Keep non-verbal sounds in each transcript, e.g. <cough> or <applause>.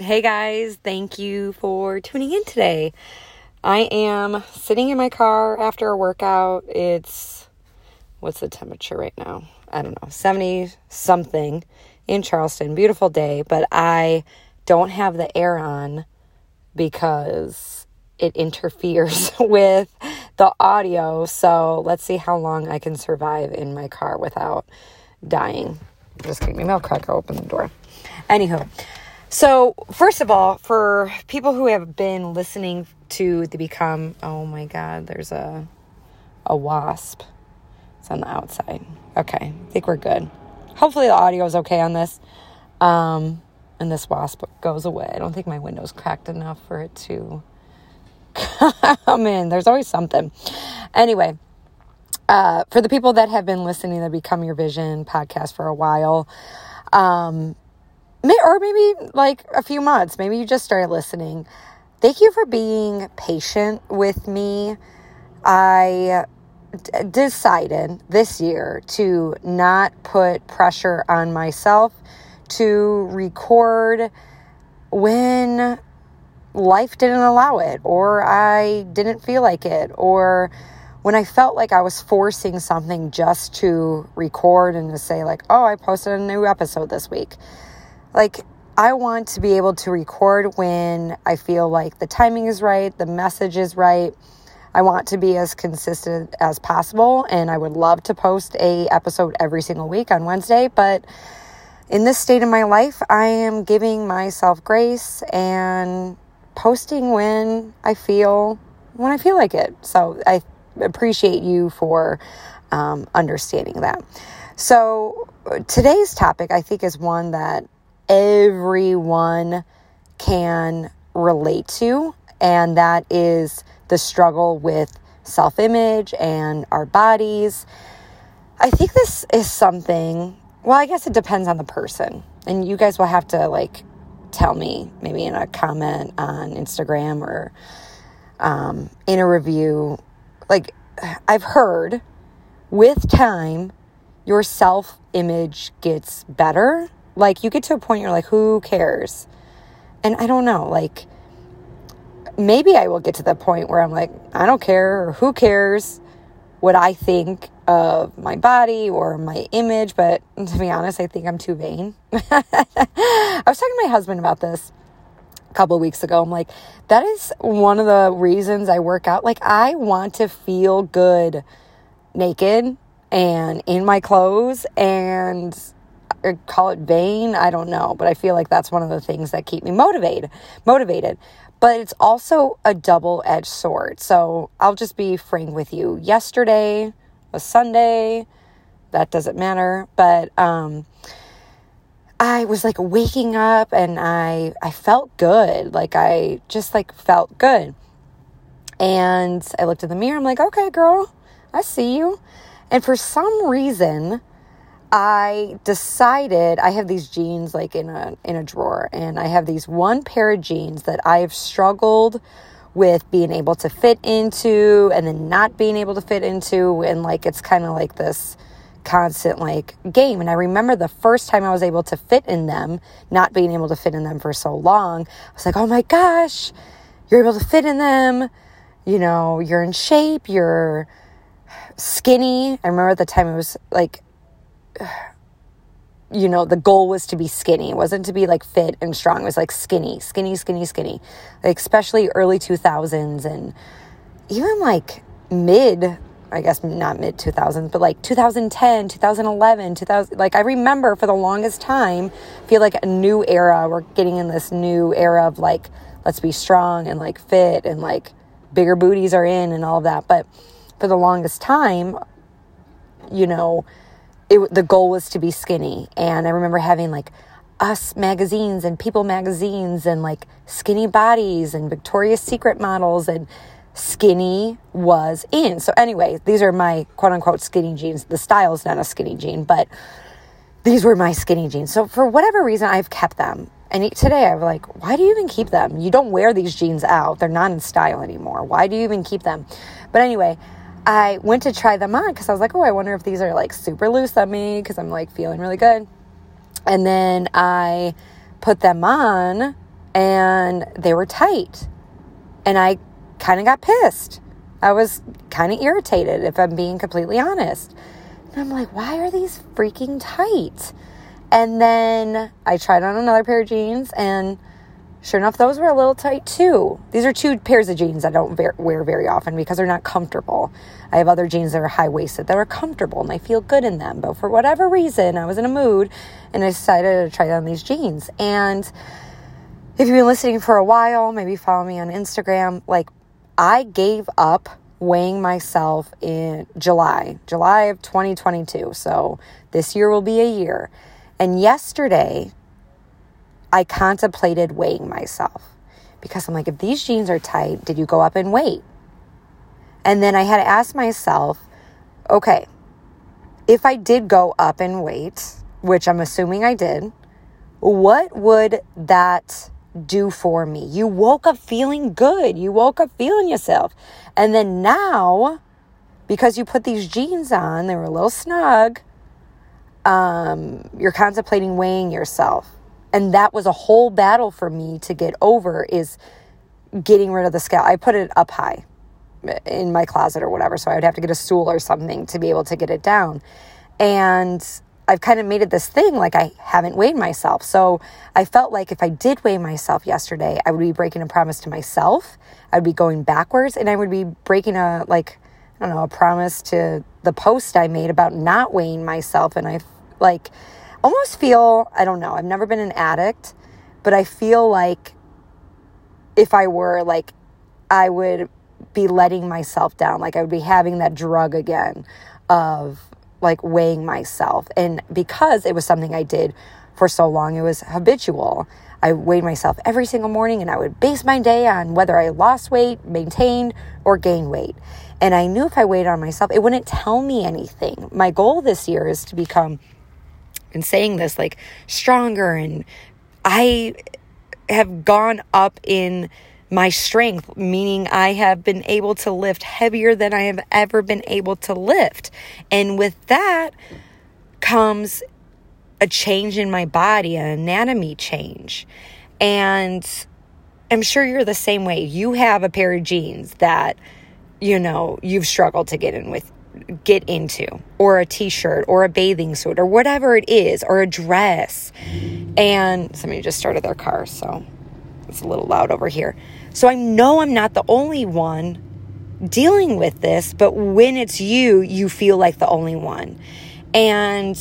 Hey guys, thank you for tuning in today. I am sitting in my car after a workout. It's what's the temperature right now? I don't know, 70 something in Charleston. Beautiful day, but I don't have the air on because it interferes <laughs> with the audio. So let's see how long I can survive in my car without dying. Just kidding. Maybe I'll crack open the door. Anywho, so first of all, for people who have been listening to the Become, oh my God, there's a a wasp. It's on the outside. Okay, I think we're good. Hopefully the audio is okay on this. Um, and this wasp goes away. I don't think my window's cracked enough for it to <laughs> come in. There's always something. Anyway, uh, for the people that have been listening to the Become Your Vision podcast for a while, um, or maybe like a few months, maybe you just started listening. Thank you for being patient with me. I d- decided this year to not put pressure on myself to record when life didn't allow it, or I didn't feel like it, or when I felt like I was forcing something just to record and to say, like, oh, I posted a new episode this week. Like, I want to be able to record when I feel like the timing is right, the message is right. I want to be as consistent as possible, and I would love to post a episode every single week on Wednesday, but in this state of my life, I am giving myself grace and posting when I feel when I feel like it. So I appreciate you for um, understanding that. So today's topic, I think, is one that everyone can relate to, and that is the struggle with self image and our bodies. I think this is something, well, I guess it depends on the person. And you guys will have to like tell me maybe in a comment on Instagram or um, in a review. Like, I've heard with time, your self image gets better. Like, you get to a point you're like, who cares? And I don't know, like, maybe I will get to the point where I'm like, I don't care, or who cares what I think of my body or my image, but <laughs> to be honest, I think I'm too vain. <laughs> I was talking to my husband about this a couple weeks ago. I'm like, that is one of the reasons I work out. Like, I want to feel good naked and in my clothes and uh, call it vain i don't know but i feel like that's one of the things that keep me motivated motivated but it's also a double-edged sword so i'll just be frank with you yesterday was sunday that doesn't matter but um I was like waking up and I I felt good. Like I just like felt good. And I looked in the mirror. I'm like, "Okay, girl. I see you." And for some reason, I decided I have these jeans like in a in a drawer and I have these one pair of jeans that I've struggled with being able to fit into and then not being able to fit into and like it's kind of like this constant like game. And I remember the first time I was able to fit in them, not being able to fit in them for so long, I was like, oh my gosh, you're able to fit in them. You know, you're in shape, you're skinny. I remember at the time it was like, you know, the goal was to be skinny. It wasn't to be like fit and strong. It was like skinny, skinny, skinny, skinny. Like, especially early 2000s and even like mid I guess not mid 2000s, but like 2010, 2011, 2000. Like I remember for the longest time, feel like a new era. We're getting in this new era of like, let's be strong and like fit and like bigger booties are in and all of that. But for the longest time, you know, it, the goal was to be skinny. And I remember having like us magazines and people magazines and like skinny bodies and Victoria's Secret models and skinny was in. So, anyway, these are my quote unquote skinny jeans. The style is not a skinny jean, but these were my skinny jeans. So, for whatever reason, I've kept them. And today I'm like, why do you even keep them? You don't wear these jeans out. They're not in style anymore. Why do you even keep them? But anyway, I went to try them on because I was like, oh, I wonder if these are like super loose on me because I'm like feeling really good. And then I put them on and they were tight. And I kind of got pissed. I was kind of irritated, if I'm being completely honest. And I'm like, why are these freaking tight? And then I tried on another pair of jeans, and sure enough, those were a little tight too. These are two pairs of jeans I don't wear very often because they're not comfortable. I have other jeans that are high waisted that are comfortable and I feel good in them. But for whatever reason, I was in a mood and I decided to try on these jeans. And if you've been listening for a while, maybe follow me on Instagram, like I gave up weighing myself in July, July of 2022. So this year will be a year. And yesterday, I contemplated weighing myself because I'm like, if these jeans are tight, did you go up in weight? And then I had to ask myself, okay, if I did go up in weight, which I'm assuming I did, what would that do for me? You woke up feeling good. You woke up feeling yourself. And then now, because you put these jeans on, they were a little snug, um, you're contemplating weighing yourself. And that was a whole battle for me to get over is getting rid of the scale. I put it up high eh, in my closet or whatever, so I would have to get a stool or something to be able to get it down. And I've kind of made it this thing like I haven't weighed myself. So I felt like if I did weigh myself yesterday, I would be breaking a promise to myself. I would be going backwards and I would be breaking a, like, I don't know, a promise to the post I made about not weighing myself. And I like almost feel, I don't know, I've never been an addict, but I feel like if I were, like, I would be letting myself down. Like I would be having that drug again of like weighing myself. And because it was something I did for so long, it was habitual. I weighed myself every single morning and I would base my day on whether I lost weight, maintained, or gained weight. And I knew if I weighed on myself, it wouldn't tell me anything. My goal this year is to become, and saying this, like stronger. And I have gone up in my strength, meaning I have been able to lift heavier than I have ever been able to lift. And with that comes a change in my body, an anatomy change. And I'm sure you're the same way. You have a pair of jeans that, you know, you've struggled to get in with get into or a t-shirt or a bathing suit or whatever it is or a dress and somebody just started their car so it's a little loud over here so I know I'm not the only one dealing with this, but when it's you, you feel like the only one. And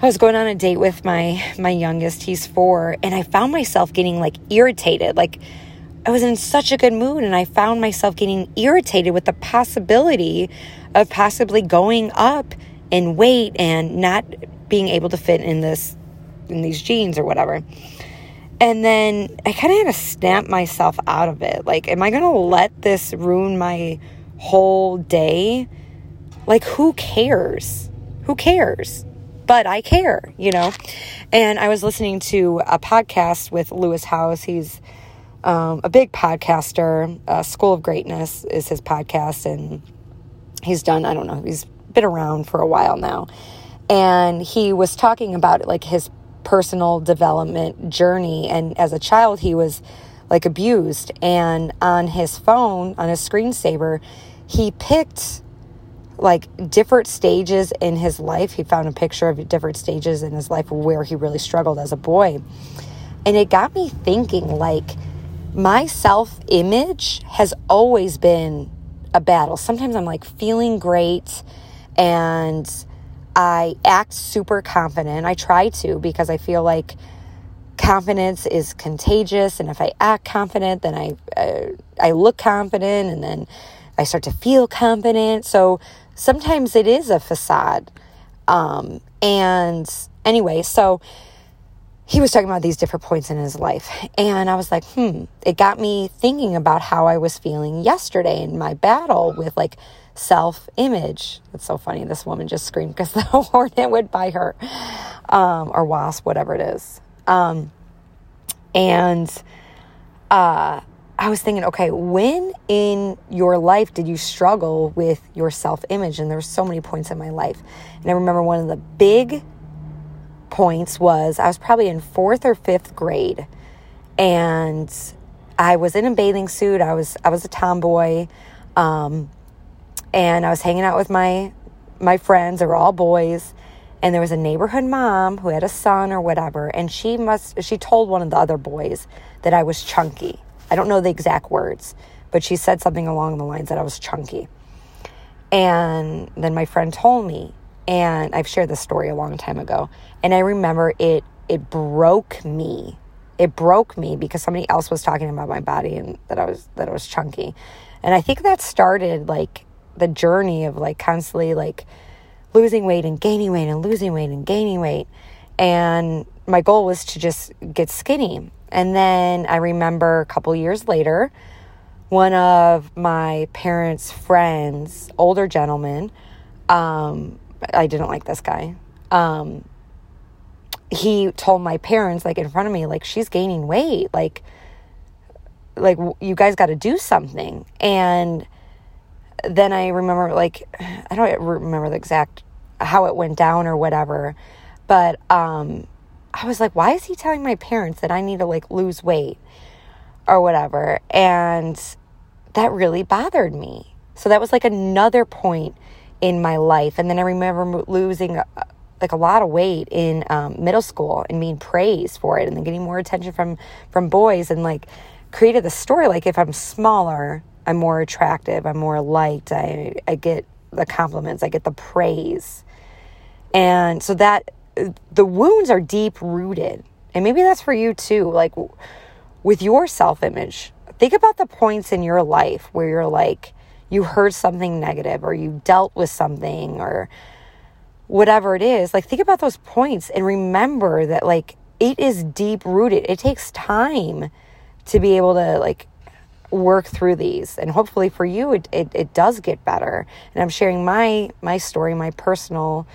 I was going on a date with my my youngest, he's 4, and I found myself getting like irritated. Like I was in such a good mood and I found myself getting irritated with the possibility of possibly going up in weight and not being able to fit in this in these jeans or whatever. And then I kind of had to snap myself out of it. Like, am I going to let this ruin my whole day? Like, who cares? Who cares? But I care, you know? And I was listening to a podcast with Lewis Howes. He's um, a big podcaster. Uh, School of Greatness is his podcast. And he's done, I don't know, he's been around for a while now. And he was talking about like his personal development journey. And as a child, he was like abused. And on his phone, on his screensaver, he picked like different stages in his life. He found a picture of different stages in his life where he really struggled as a boy. And it got me thinking like, my self image has always been a battle. Sometimes I'm like feeling great and I act super confident. I try to because I feel like confidence is contagious and if I act confident then I uh, I look confident and then I start to feel confident. So sometimes it is a facade. Um, and anyway, so he was talking about these different points in his life. And I was like, hmm, it got me thinking about how I was feeling yesterday in my battle with like self image. It's so funny. This woman just screamed because <laughs> the hornet went by her, um, or wasp, whatever it is. Um, and uh, I was thinking, okay, when in your life did you struggle with your self image? And there were so many points in my life. And I remember one of the big points was I was probably in fourth or fifth grade. and I was in a bathing suit. I was I was a tomboy, um, and I was hanging out with my my friends. They were all boys, and there was a neighborhood mom who had a son or whatever, and she must she told one of the other boys that I was chunky. I don't know the exact words, but she said something along the lines that I was chunky. And then my friend told me, and I've shared this story a long time ago, and I remember it it broke me. It broke me because somebody else was talking about my body and that I was that I was chunky. And I think that started like the journey of like constantly like losing weight and gaining weight and losing weight and gaining weight. And my goal was to just get skinny. And then I remember a couple years later, one of my parents' friends, older gentleman, um, I didn't like this guy. Um, he told my parents, like in front of me, like she's gaining weight, like, like you guys got to do something. And then I remember, like, <sighs> I don't remember the exact how it went down or whatever, but um, I was like, why is he telling my parents that I need to like lose weight or whatever? And that really bothered me. So that was like another point in my life. And then I remember losing uh, like a lot of weight in um, middle school and being praised for it and then getting more attention from from boys and like created the story like if I'm smaller, I'm more attractive, I'm more liked, I I get the compliments, I get the praise. And so that the wounds are deep rooted. And maybe that's for you too. Like with your self image, think about the points in your life where you're like, you heard something negative or you dealt with something or whatever it is. Like, think about those points and remember that, like, it is deep rooted. It takes time to be able to, like, work through these and hopefully for you it, it, it does get better and i'm sharing my my story my personal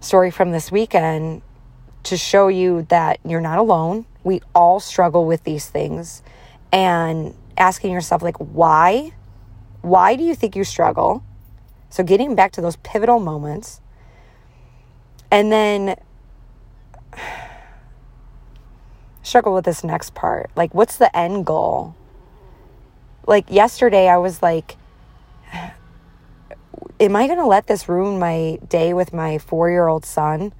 story from this weekend to show you that you're not alone. We all struggle with these things and asking yourself like why? Why do you think you struggle? So getting back to those pivotal moments and then <sighs> struggle with this next part. Like what's the end goal? Like yesterday I was like <sighs> am I going to let this ruin my day with my four year old son?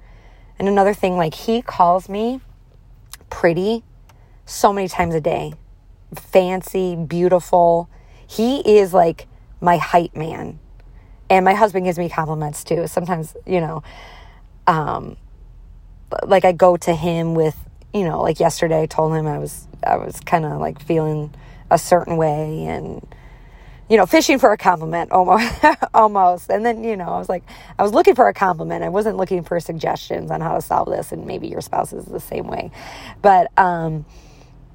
And another thing, like, he calls me pretty so many times a day fancy, beautiful. He is like my hype man. And my husband gives me compliments too. Sometimes, you know, um, like I go to him with, you know, like yesterday I told him I was, I was kind of like feeling a certain way and, you know, fishing for a compliment <laughs> almost, almost. And then, you know, I was like, I was looking for a compliment. I wasn't looking for suggestions on how to solve this. And maybe your spouse is the same way. But, um,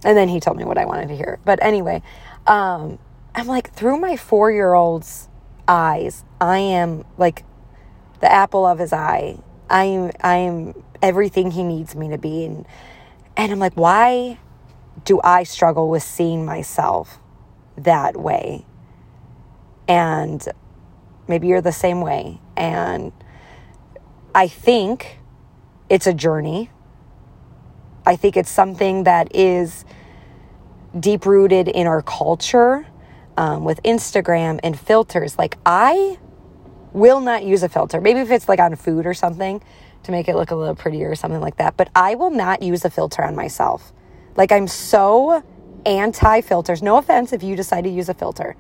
and then he told me what I wanted to hear. But anyway, um, I'm like, through my four year old's eyes, I am like the apple of his eye. I am, I am everything he needs me to be. And, and I'm like, why do I struggle with seeing myself that way? And maybe you're the same way. And I think it's a journey. I think it's something that is deep rooted in our culture um, with Instagram and filters. Like, I will not use a filter. Maybe if it's like on food or something to make it look a little prettier or something like that. But I will not use a filter on myself. Like, I'm so anti filters. No offense if you decide to use a filter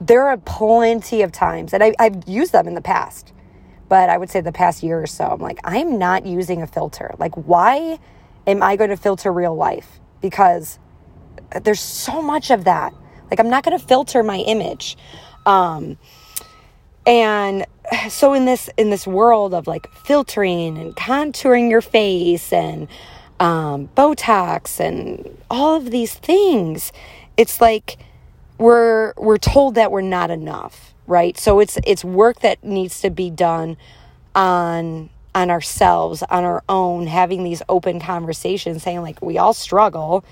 there are plenty of times, and I, I've used them in the past, but I would say the past year or so, I'm like, I'm not using a filter. Like, why am I going to filter real life? Because there's so much of that. Like, I'm not going to filter my image. Um, and so in this in this world of like filtering and contouring your face and um, Botox and all of these things, it's like we're we're told that we're not enough, right? So it's it's work that needs to be done on on ourselves, on our own, having these open conversations saying like we all struggle.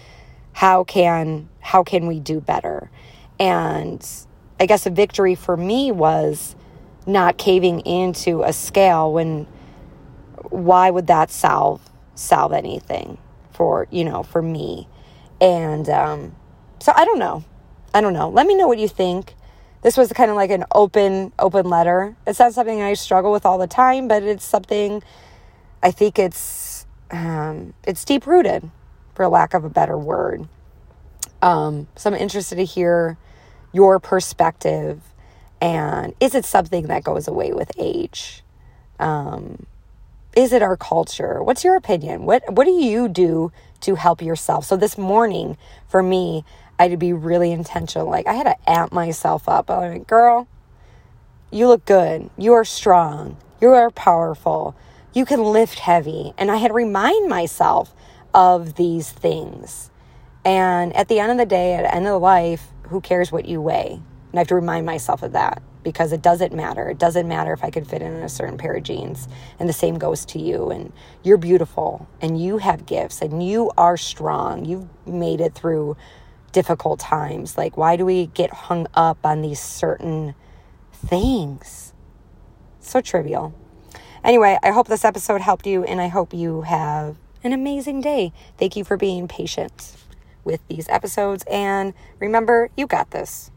How can how can we do better? And I guess a victory for me was not caving into a scale when why would that solve solve anything for, you know, for me? And um, so I don't know. I don't know. Let me know what you think. This was kind of like an open open letter. It's not something I struggle with all the time, but it's something I think it's um, it's deep rooted, for lack of a better word. Um, so I'm interested to hear your perspective, and is it something that goes away with age? Um, is it our culture? What's your opinion? What what do you do to help yourself? So this morning for me, I had to be really intentional. Like I had to amp myself up. I'm like, girl, you look good. You are strong. You are powerful. You can lift heavy. And I had to remind myself of these things. And at the end of the day, at the end of life, who cares what you weigh? And I have to remind myself of that because it doesn't matter. It doesn't matter if I could fit in a certain pair of jeans. And the same goes to you. And you're beautiful and you have gifts and you are strong. You've made it through difficult times. Like, why do we get hung up on these certain things? So trivial. Anyway, I hope this episode helped you and I hope you have an amazing day. Thank you for being patient with these episodes. And remember, you got this.